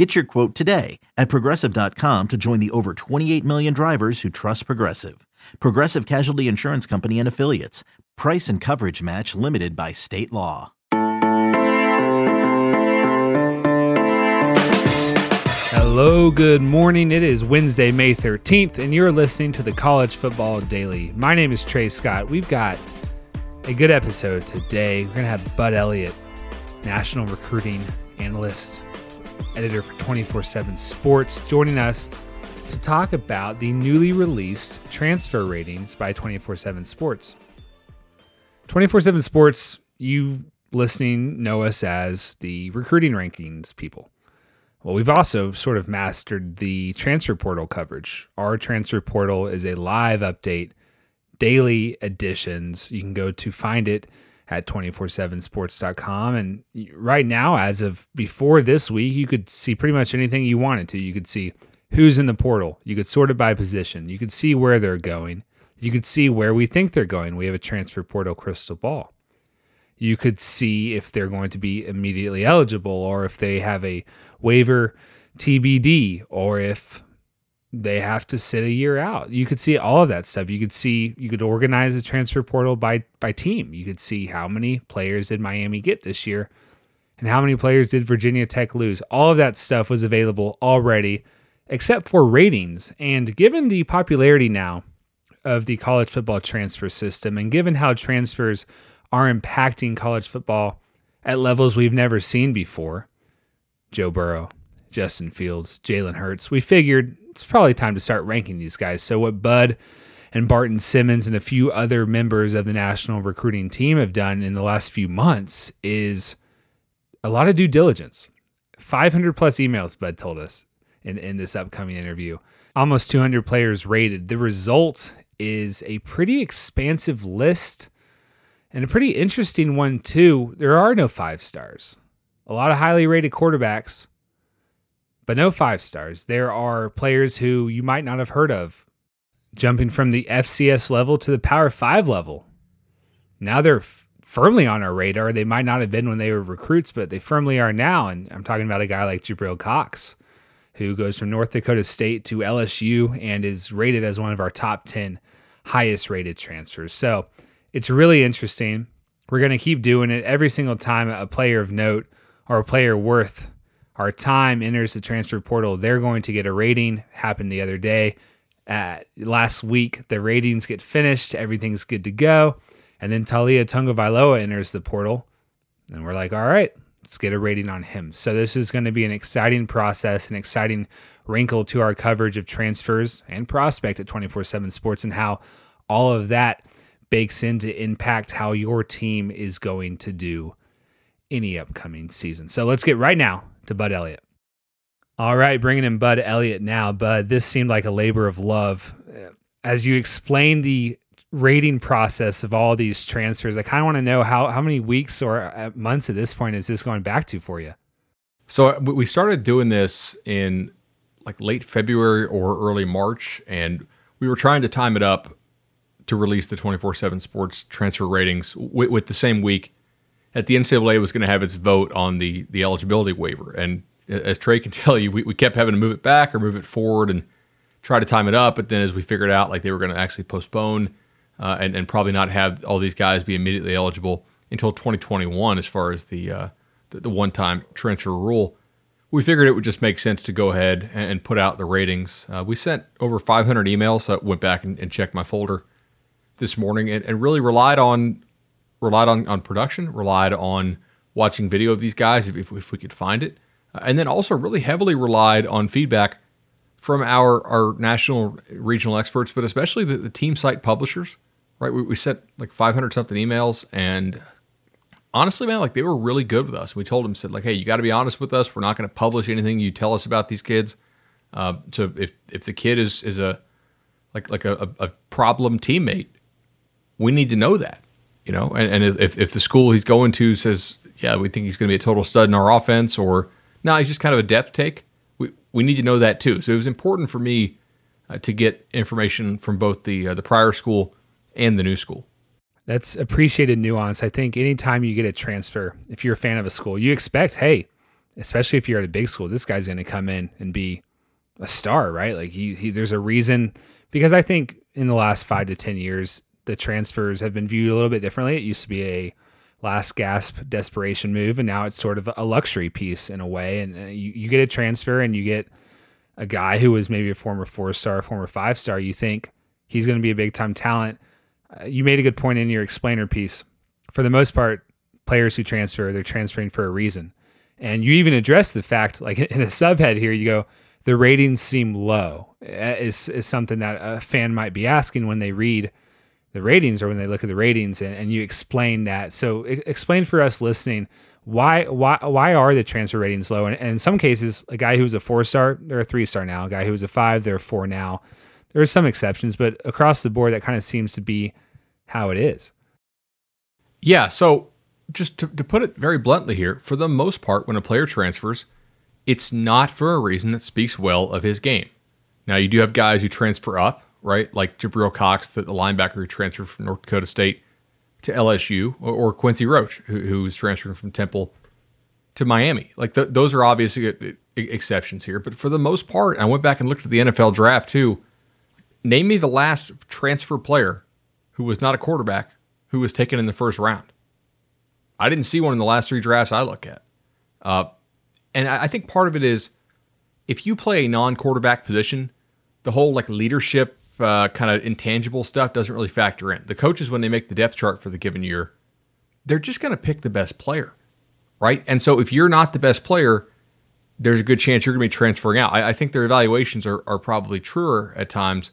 Get your quote today at progressive.com to join the over 28 million drivers who trust Progressive. Progressive Casualty Insurance Company and Affiliates. Price and coverage match limited by state law. Hello, good morning. It is Wednesday, May 13th, and you're listening to the College Football Daily. My name is Trey Scott. We've got a good episode today. We're going to have Bud Elliott, national recruiting analyst, editor for 24 7 Sports, joining us to talk about the newly released transfer ratings by 24 7 Sports. 24 7 Sports, you listening know us as the recruiting rankings people. Well, we've also sort of mastered the transfer portal coverage. Our transfer portal is a live update, daily editions. You can go to find it at 247sports.com. And right now, as of before this week, you could see pretty much anything you wanted to. You could see who's in the portal, you could sort it by position, you could see where they're going, you could see where we think they're going. We have a transfer portal crystal ball. You could see if they're going to be immediately eligible or if they have a waiver TBD or if they have to sit a year out. You could see all of that stuff. You could see you could organize a transfer portal by by team. You could see how many players did Miami get this year and how many players did Virginia Tech lose. All of that stuff was available already except for ratings. And given the popularity now of the college football transfer system and given how transfers are impacting college football at levels we've never seen before, Joe Burrow, Justin Fields, Jalen Hurts, we figured it's probably time to start ranking these guys. So, what Bud and Barton Simmons and a few other members of the national recruiting team have done in the last few months is a lot of due diligence. 500 plus emails, Bud told us in, in this upcoming interview. Almost 200 players rated. The result is a pretty expansive list and a pretty interesting one, too. There are no five stars. A lot of highly rated quarterbacks, but no five stars. There are players who you might not have heard of jumping from the FCS level to the Power Five level. Now they're f- firmly on our radar. They might not have been when they were recruits, but they firmly are now. And I'm talking about a guy like Jabril Cox, who goes from North Dakota State to LSU and is rated as one of our top 10 highest rated transfers. So it's really interesting. We're going to keep doing it every single time a player of note or a player worth our time enters the transfer portal. They're going to get a rating. Happened the other day. Uh, last week, the ratings get finished. Everything's good to go. And then Taulia Tagovailoa enters the portal. And we're like, all right, let's get a rating on him. So this is going to be an exciting process, an exciting wrinkle to our coverage of transfers and prospect at 24/7 Sports and how all of that bakes in to impact how your team is going to do any upcoming season. So let's get right now to Bud Elliott. All right, bringing in Bud Elliott now. Bud, this seemed like a labor of love. As you explain the rating process of all these transfers. I kind of want to know how how many weeks or uh, months at this point is this going back to for you? So uh, we started doing this in like late February or early March, and we were trying to time it up to release the 24/7 Sports transfer ratings with, with the same week that the NCAA was going to have its vote on the the eligibility waiver. And as Trey can tell you, we, we kept having to move it back or move it forward and try to time it up. But then as we figured out, like they were going to actually postpone uh, and, and probably not have all these guys be immediately eligible until 2021 as far as the, uh, the, the one time transfer rule. We figured it would just make sense to go ahead and, put out the ratings. Uh, we sent over 500 emails. So I went back and, and checked my folder this morning and, and really relied on relied on, on production, relied on watching video of these guys if, if, we could find it, uh, and then also really heavily relied on feedback from our, our national regional experts, but especially the, the team site publishers right? We, we sent like 500 something emails, and honestly, man, like they were really good with us. We told them, said like, hey, you got to be honest with us. We're not going to publish anything you tell us about these kids. Uh, so if if the kid is is a like like a, a problem teammate, we need to know that, you know. And, and if if the school he's going to says, yeah, we think he's going to be a total stud in our offense, or no, he's just kind of a depth take. We we need to know that too. So it was important for me uh, to get information from both the uh, the prior school and the new school. That's appreciated nuance. I think anytime you get a transfer, if you're a fan of a school, you expect, hey, especially if you're at a big school, this guy's going to come in and be a star, right? Like he, he, there's a reason because I think in the last five to ten years, the transfers have been viewed a little bit differently. It used to be a last gasp desperation move, and now it's sort of a luxury piece in a way. And uh, you, you get a transfer and you get a guy who was maybe a former four star, former five star. You think he's going to be a big time talent. Uh, you made a good point in your explainer piece. For the most part, players who transfer, they're transferring for a reason. And you even address the fact, like in a subhead here, you go, the ratings seem low, uh, is, is something that a fan might be asking when they read the ratings or when they look at the ratings and, and you explain that. So explain for us listening why why why are the transfer ratings low? And, and in some cases, a guy who was a four star, they're a three star now. A guy who was a five, they're a four now. There are some exceptions, but across the board, that kind of seems to be how it is. Yeah. So just to, to put it very bluntly here, for the most part, when a player transfers, it's not for a reason that speaks well of his game. Now, you do have guys who transfer up, right? Like Jabril Cox, the, the linebacker who transferred from North Dakota State to LSU, or, or Quincy Roche, who, was transferring from Temple to Miami. Like the, those are obviously exceptions here, but for the most part, I went back and looked at the NFL draft too. Name me the last transfer player who was not a quarterback who was taken in the first round. I didn't see one in the last three drafts I look at. Uh, and I, I think part of it is if you play a non-quarterback position, the whole like leadership uh, kind of intangible stuff doesn't really factor in. The coaches, when they make the depth chart for the given year, they're just going to pick the best player, right? And so if you're not the best player, there's a good chance you're going to be transferring out. I, I think their evaluations are, are probably truer at times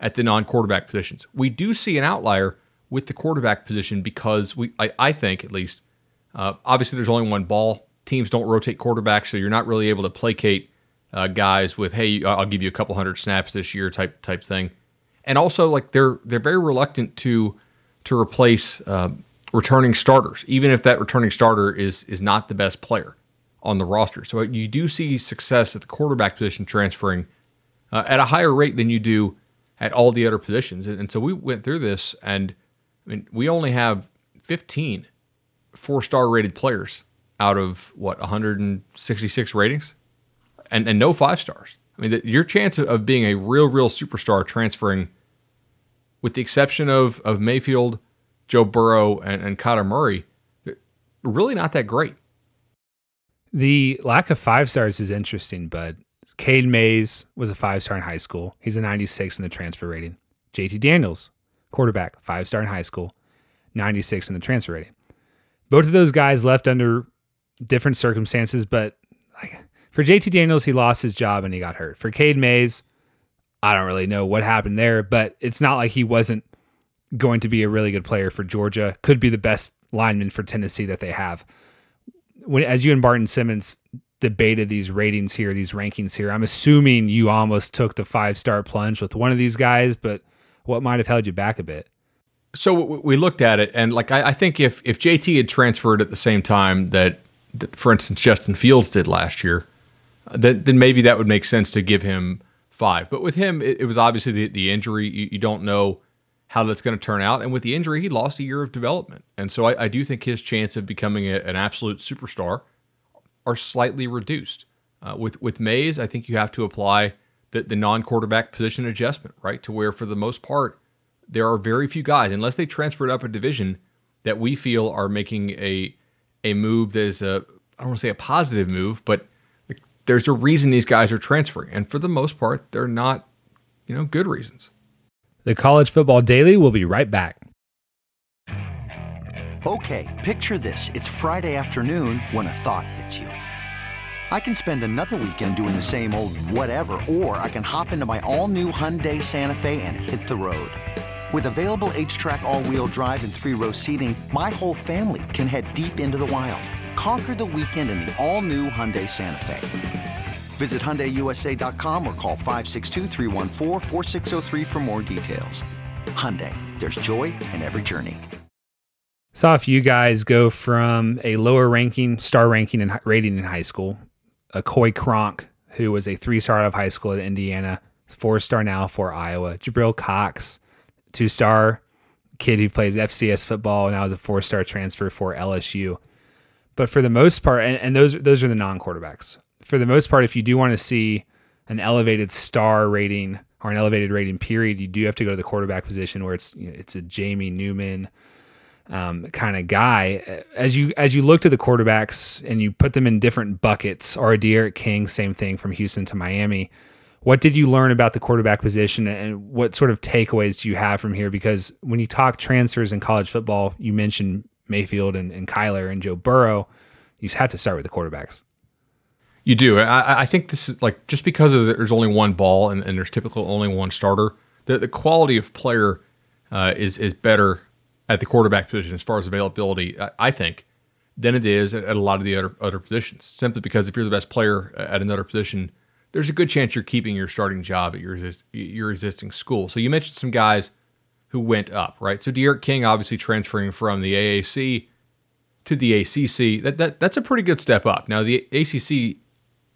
at the non quarterback positions. We do see an outlier with the quarterback position because we, I, I think at least, uh, obviously there's only one ball. Teams don't rotate quarterbacks, so you're not really able to placate uh, guys with, hey, I'll give you a couple hundred snaps this year type type thing. And also, like they're they're very reluctant to to replace uh, returning starters, even if that returning starter is is not the best player on the roster. So you do see success at the quarterback position transferring uh, at a higher rate than you do at all the other positions. And, and so we went through this, and I mean, we only have 15 four star rated players out of what 166 ratings, and and no five stars. I mean, your chance of, of being a real, real superstar transferring, with the exception of of Mayfield, Joe Burrow, and, and Kyler Murray, really not that great. The lack of five stars is interesting, but Cade Mays was a five star in high school. He's a 96 in the transfer rating. JT Daniels, quarterback, five star in high school, 96 in the transfer rating. Both of those guys left under different circumstances, but like for JT Daniels, he lost his job and he got hurt. For Cade Mays, I don't really know what happened there, but it's not like he wasn't going to be a really good player for Georgia. Could be the best lineman for Tennessee that they have. When as you and Barton Simmons debated these ratings here, these rankings here. I'm assuming you almost took the five star plunge with one of these guys, but what might have held you back a bit? So we looked at it, and like I, I think if if JT had transferred at the same time that, that, for instance, Justin Fields did last year, then then maybe that would make sense to give him five. But with him, it, it was obviously the, the injury. You, you don't know how that's going to turn out, and with the injury, he lost a year of development, and so I, I do think his chance of becoming a, an absolute superstar are slightly reduced. Uh, with with Mays, I think you have to apply the, the non quarterback position adjustment, right? To where for the most part, there are very few guys, unless they transferred up a division, that we feel are making a a move that is a I don't want to say a positive move, but there's a reason these guys are transferring, and for the most part, they're not, you know, good reasons. The College Football Daily will be right back. Okay, picture this: it's Friday afternoon when a thought hits you. I can spend another weekend doing the same old whatever, or I can hop into my all-new Hyundai Santa Fe and hit the road. With available H-Track all-wheel drive and three-row seating, my whole family can head deep into the wild. Conquer the weekend in the all-new Hyundai Santa Fe. Visit HyundaiUSA.com or call 562 for more details. Hyundai, there's joy in every journey. Saw a few guys go from a lower ranking, star ranking and rating in high school. A Coy Cronk, who was a three star out of high school at Indiana, four star now for Iowa. Jabril Cox, two star kid who plays FCS football and now is a four star transfer for LSU. But for the most part, and, and those those are the non quarterbacks. For the most part, if you do want to see an elevated star rating or an elevated rating period, you do have to go to the quarterback position where it's you know, it's a Jamie Newman um, kind of guy. As you as you look to the quarterbacks and you put them in different buckets, or D'Eriq King, same thing from Houston to Miami. What did you learn about the quarterback position, and what sort of takeaways do you have from here? Because when you talk transfers in college football, you mentioned Mayfield and, and Kyler and Joe Burrow. You have to start with the quarterbacks. You do. I, I think this is like just because the, there's only one ball and, and there's typically only one starter. The, the quality of player uh, is is better at the quarterback position as far as availability. I, I think than it is at, at, a lot of the other other positions. Simply because if you're the best player at another position, there's a good chance you're keeping your starting job at your your existing school. So you mentioned some guys who went up, right? So D'Eriq King obviously transferring from the AAC to the ACC. That, that that's a pretty good step up. Now the ACC,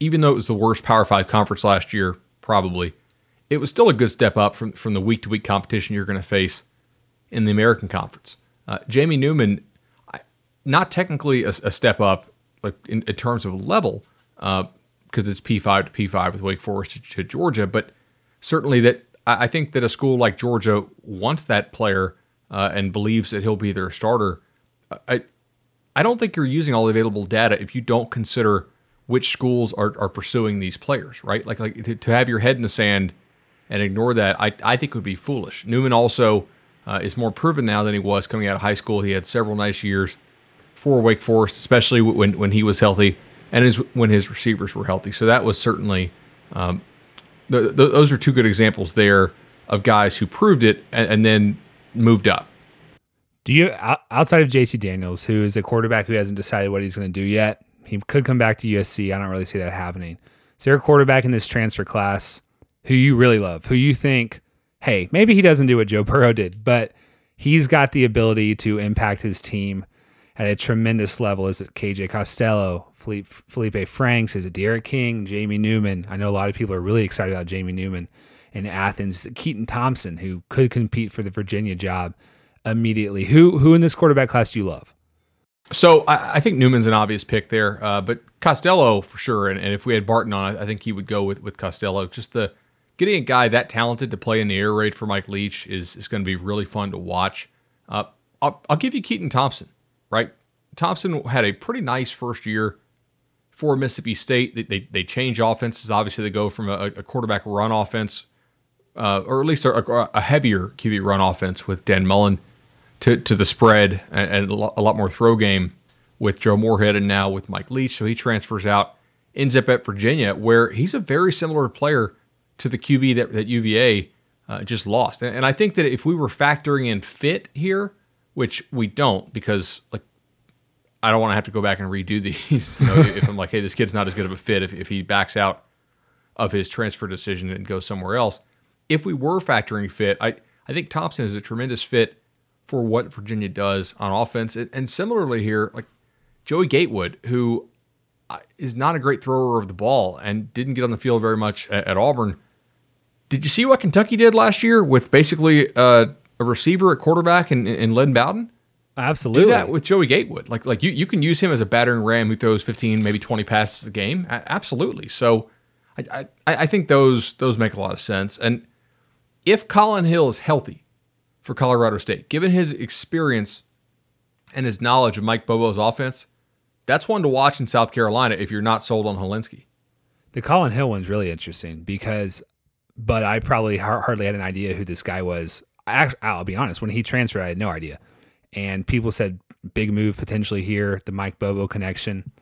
even though it was the worst Power Five conference last year, probably, it was still a good step up from from the week to week competition you're going to face in the American Conference. Uh, Jamie Newman, not technically a, a step up like in, in, terms of level, because uh, it's P5 to P5 with Wake Forest to, to Georgia, but certainly that I think that a school like Georgia wants that player uh, and believes that he'll be their starter. I I don't think you're using all the available data if you don't consider which schools are, are pursuing these players, right? Like like to, to have your head in the sand and ignore that, I I think would be foolish. Newman also uh, is more proven now than he was coming out of high school. He had several nice years for Wake Forest, especially when when he was healthy and his, when his receivers were healthy. So that was certainly um, the, the, those are two good examples there of guys who proved it and, and then moved up. Do you outside of JT Daniels, who is a quarterback who hasn't decided what he's going to do yet? He could come back to USC. I don't really see that happening. Is there a quarterback in this transfer class who you really love, who you think, hey, maybe he doesn't do what Joe Burrow did, but he's got the ability to impact his team at a tremendous level. Is it KJ Costello, Felipe Franks? Is it D'Eriq King, Jamie Newman? I know a lot of people are really excited about Jamie Newman in Athens. Keytaon Thompson, who could compete for the Virginia job immediately. Who who in this quarterback class do you love? So I, I think Newman's an obvious pick there, uh, but Costello for sure. And, and, if we had Barton on, I think he would go with with Costello. Just the getting a guy that talented to play in the air raid for Mike Leach is is going to be really fun to watch. Uh, I'll, I'll give you Keytaon Thompson. Right, Thompson had a pretty nice first year for Mississippi State. They, they, they change offenses. Obviously, they go from a, a quarterback run offense, uh, or at least a, a, heavier QB run offense with Dan Mullen, to, to the spread and, and a, lot, more throw game with Joe Moorhead and now with Mike Leach. So he transfers out, ends up at Virginia, where he's a very similar player to the QB that, that UVA uh, just lost. And, and I think that if we were factoring in fit here, which we don't because like I don't want to have to go back and redo these. You know, if I'm like, hey, this kid's not as good of a fit if, if he backs out of his transfer decision and goes somewhere else. If we were factoring fit, I, I think Thompson is a tremendous fit for what Virginia does on offense. And, similarly here, like Joey Gatewood, who uh, not a great thrower of the ball and didn't get on the field very much at, at Auburn. Did you see what Kentucky did last year with basically uh, a receiver at quarterback and, and Lynn Bowden? Absolutely. Do that with Joey Gatewood. Like like you, you can use him as a battering ram who throws 15, maybe 20 passes a game. A- absolutely. So I, I, I think those those make a lot of sense. And if Collin Hill is healthy for Colorado State, given his experience and his knowledge of Mike Bobo's offense, that's one to watch in South Carolina if you're not sold on Hilinski. The Collin Hill one's really interesting because, but I probably hardly had an idea who this guy was. I, I'll be honest, when he transferred, I had no idea and people said big move potentially here, the Mike Bobo connection.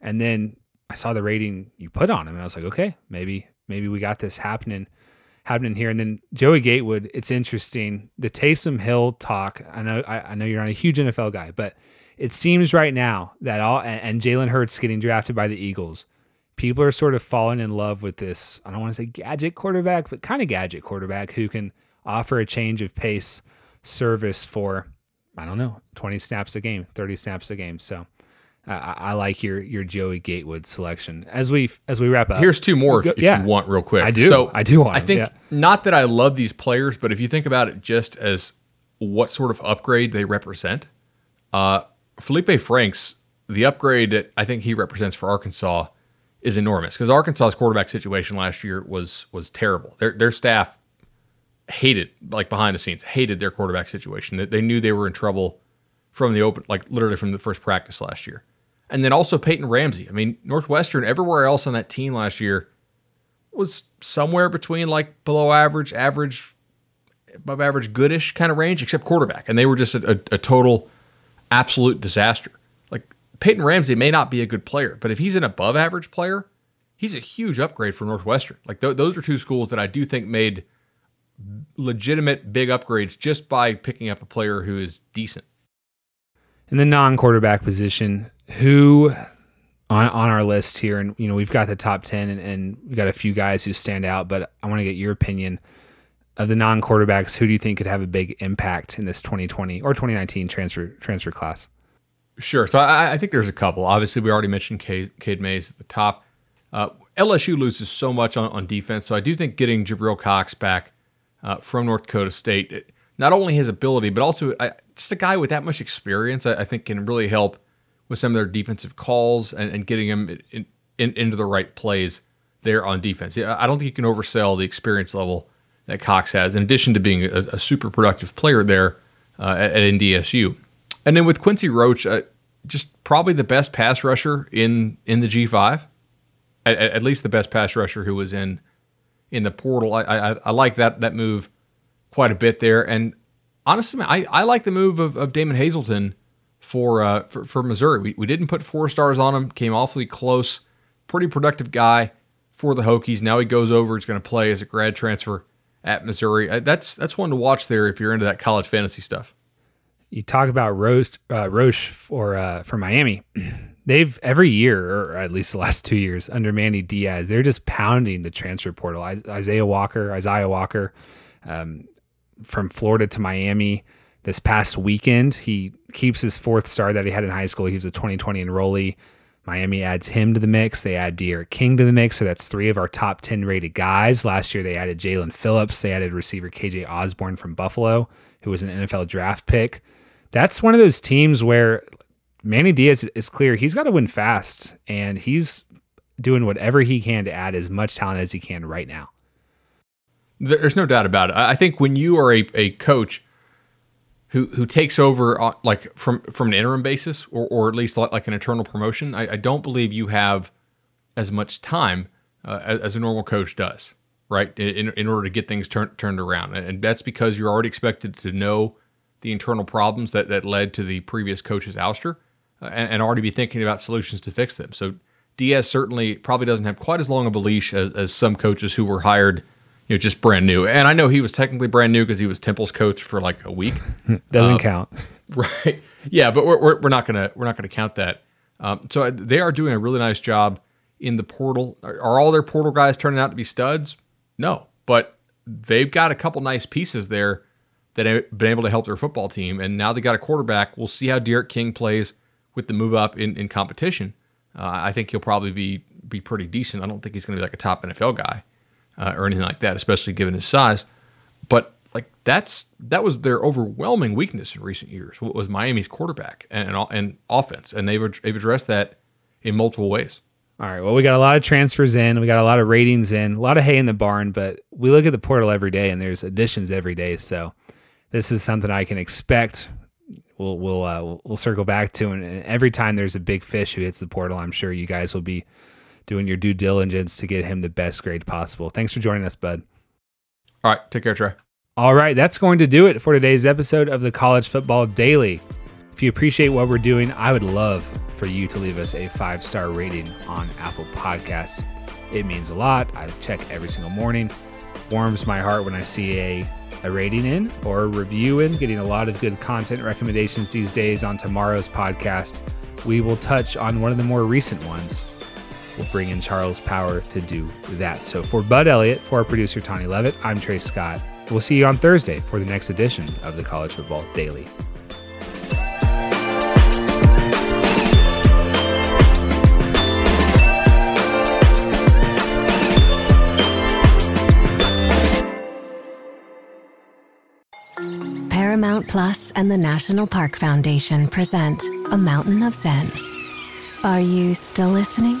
And then I saw the rating you put on him, and I was like, okay, maybe maybe we got this happening happening here. And then Joey Gatewood, it's interesting. The Taysom Hill talk. I know I, I know you're not a huge NFL guy, but it seems right now that all and, and Jalen Hurts getting drafted by the Eagles. People are sort of falling in love with this. I don't want to say gadget quarterback, but kind of gadget quarterback who can offer a change of pace service for, I don't know, 20 snaps a game, 30 snaps a game. So I, I like your your Joey Gatewood selection. As we as we wrap up, Here's two more if, Go- if yeah. you want, real quick. I do. So I do want I think yeah. not that I love these players, but if you think about it just as what sort of upgrade they represent, uh, Felipe Franks, the upgrade that I think he represents for Arkansas is enormous because Arkansas's quarterback situation last year was was terrible. Their their staff hated, like behind the scenes, hated their quarterback situation. That they knew they were in trouble from the open, like literally from the first practice last year. And then also Peyton Ramsey. I mean, Northwestern, everywhere else on that team last year was somewhere between like below average, average, above average, goodish kind of range, except quarterback. And they were just a, a, a total, absolute disaster. Like Peyton Ramsey may not be a good player, but if he's an above average player, he's a huge upgrade for Northwestern. Like th- those are two schools that I do think made legitimate big upgrades just by picking up a player who is decent. in the non-quarterback position, who on on our list here, and you know we've got the top ten, and, and we got a few guys who stand out, but I want to get your opinion of the non-quarterbacks. Who do you think could have a big impact in this 2020 or 2019 transfer transfer class? Sure. So I, I think there's a couple. Obviously, we already mentioned Cade Mays at the top. Uh, LSU loses so much on, on defense, so I do think getting Jabril Cox back uh, from North Dakota State, it- not only his ability, but also uh, just a guy with that much experience, I, I think can really help with some of their defensive calls and, and getting him in, in, into the right plays there on defense. I don't think you can oversell the experience level that Cox has, in addition to being a, a super productive player there uh, at, at NDSU. And then with Quincy Roche, uh, just probably the best pass rusher in in the G5, at, at least the best pass rusher who was in in the portal. I I, I like that that move quite a bit there. And honestly, I, I like the move of, of Damon Hazelton for, uh, for for Missouri. We, we didn't put four stars on him. Came awfully close. Pretty productive guy for the Hokies. Now he goes over. He's going to play as a grad transfer at Missouri. Uh, That's that's one to watch there if you're into that college fantasy stuff. You talk about Roche, uh, Roche for uh, for Miami. They've every year, or at least the last two years, under Manny Diaz, they're just pounding the transfer portal. Isaiah Walker, Isaiah Walker, um, from Florida to Miami this past weekend. He keeps his fourth star that he had in high school. He was a 2020 enrollee. Miami adds him to the mix. They add D'Eriq King to the mix. So that's three of our top 10 rated guys. Last year, they added Jaelan Phillips. They added receiver KJ Osborn from Buffalo, who was an NFL draft pick. That's one of those teams where Manny Diaz is clear he's got to win fast, and he's doing whatever he can to add as much talent as he can right now. There's no doubt about it. I I think when you are a, a coach who who takes over like from from an interim basis or, or at least like, like an internal promotion, I, I don't believe you have as much time uh, as, as a normal coach does, right? In, in order to get things turned turned around, and that's because you're already expected to know the internal problems that that led to the previous coach's ouster, uh, and, and already be thinking about solutions to fix them. So Diaz certainly probably doesn't have quite as long of a leash as, as some coaches who were hired, you know, just brand new. And I know he was technically brand new because he was Temple's coach for like a week. Doesn't count. Right. Yeah, but we're, we're, we're not gonna we're not gonna count that. Um, so they are doing a really nice job in the portal. Are, are all their portal guys turning out to be studs? No, but they've got a couple nice pieces there that have been able to help their football team. And now they got a quarterback. We'll see how D'Eriq King plays with the move up in, in competition. Uh, I think he'll probably be be pretty decent. I don't think he's going to be like a top NFL guy uh, or anything like that, especially given his size. But like that's that was their overwhelming weakness in recent years. What was Miami's quarterback and and, and offense, and they've they've addressed that in multiple ways. All right. Well, we got a lot of transfers in. We got a lot of ratings in. A lot of hay in the barn, but we look at the portal every day, and there's additions every day. So this is something I can expect. We'll we'll uh, we'll, circle back to, and every time there's a big fish who hits the portal, I'm sure you guys will be doing your due diligence to get him the best grade possible. Thanks for joining us, bud. All right, take care, Trey. All right, that's going to do it for today's episode of the College Football Daily. If you appreciate what we're doing, I would love for you to leave us a five star rating on Apple Podcasts. It means a lot. I check every single morning. Warms my heart when I see a, a rating in or a review in. Getting a lot of good content recommendations these days on tomorrow's podcast. We will touch on one of the more recent ones. We'll bring in Charles Power to do that. So for Bud Elliott, for our producer Tony Levitt, I'm Trey Scott. We'll see you on Thursday for the next edition of the College Football Daily. Paramount Plus and the National Park Foundation present A Mountain of Zen. Are you still listening?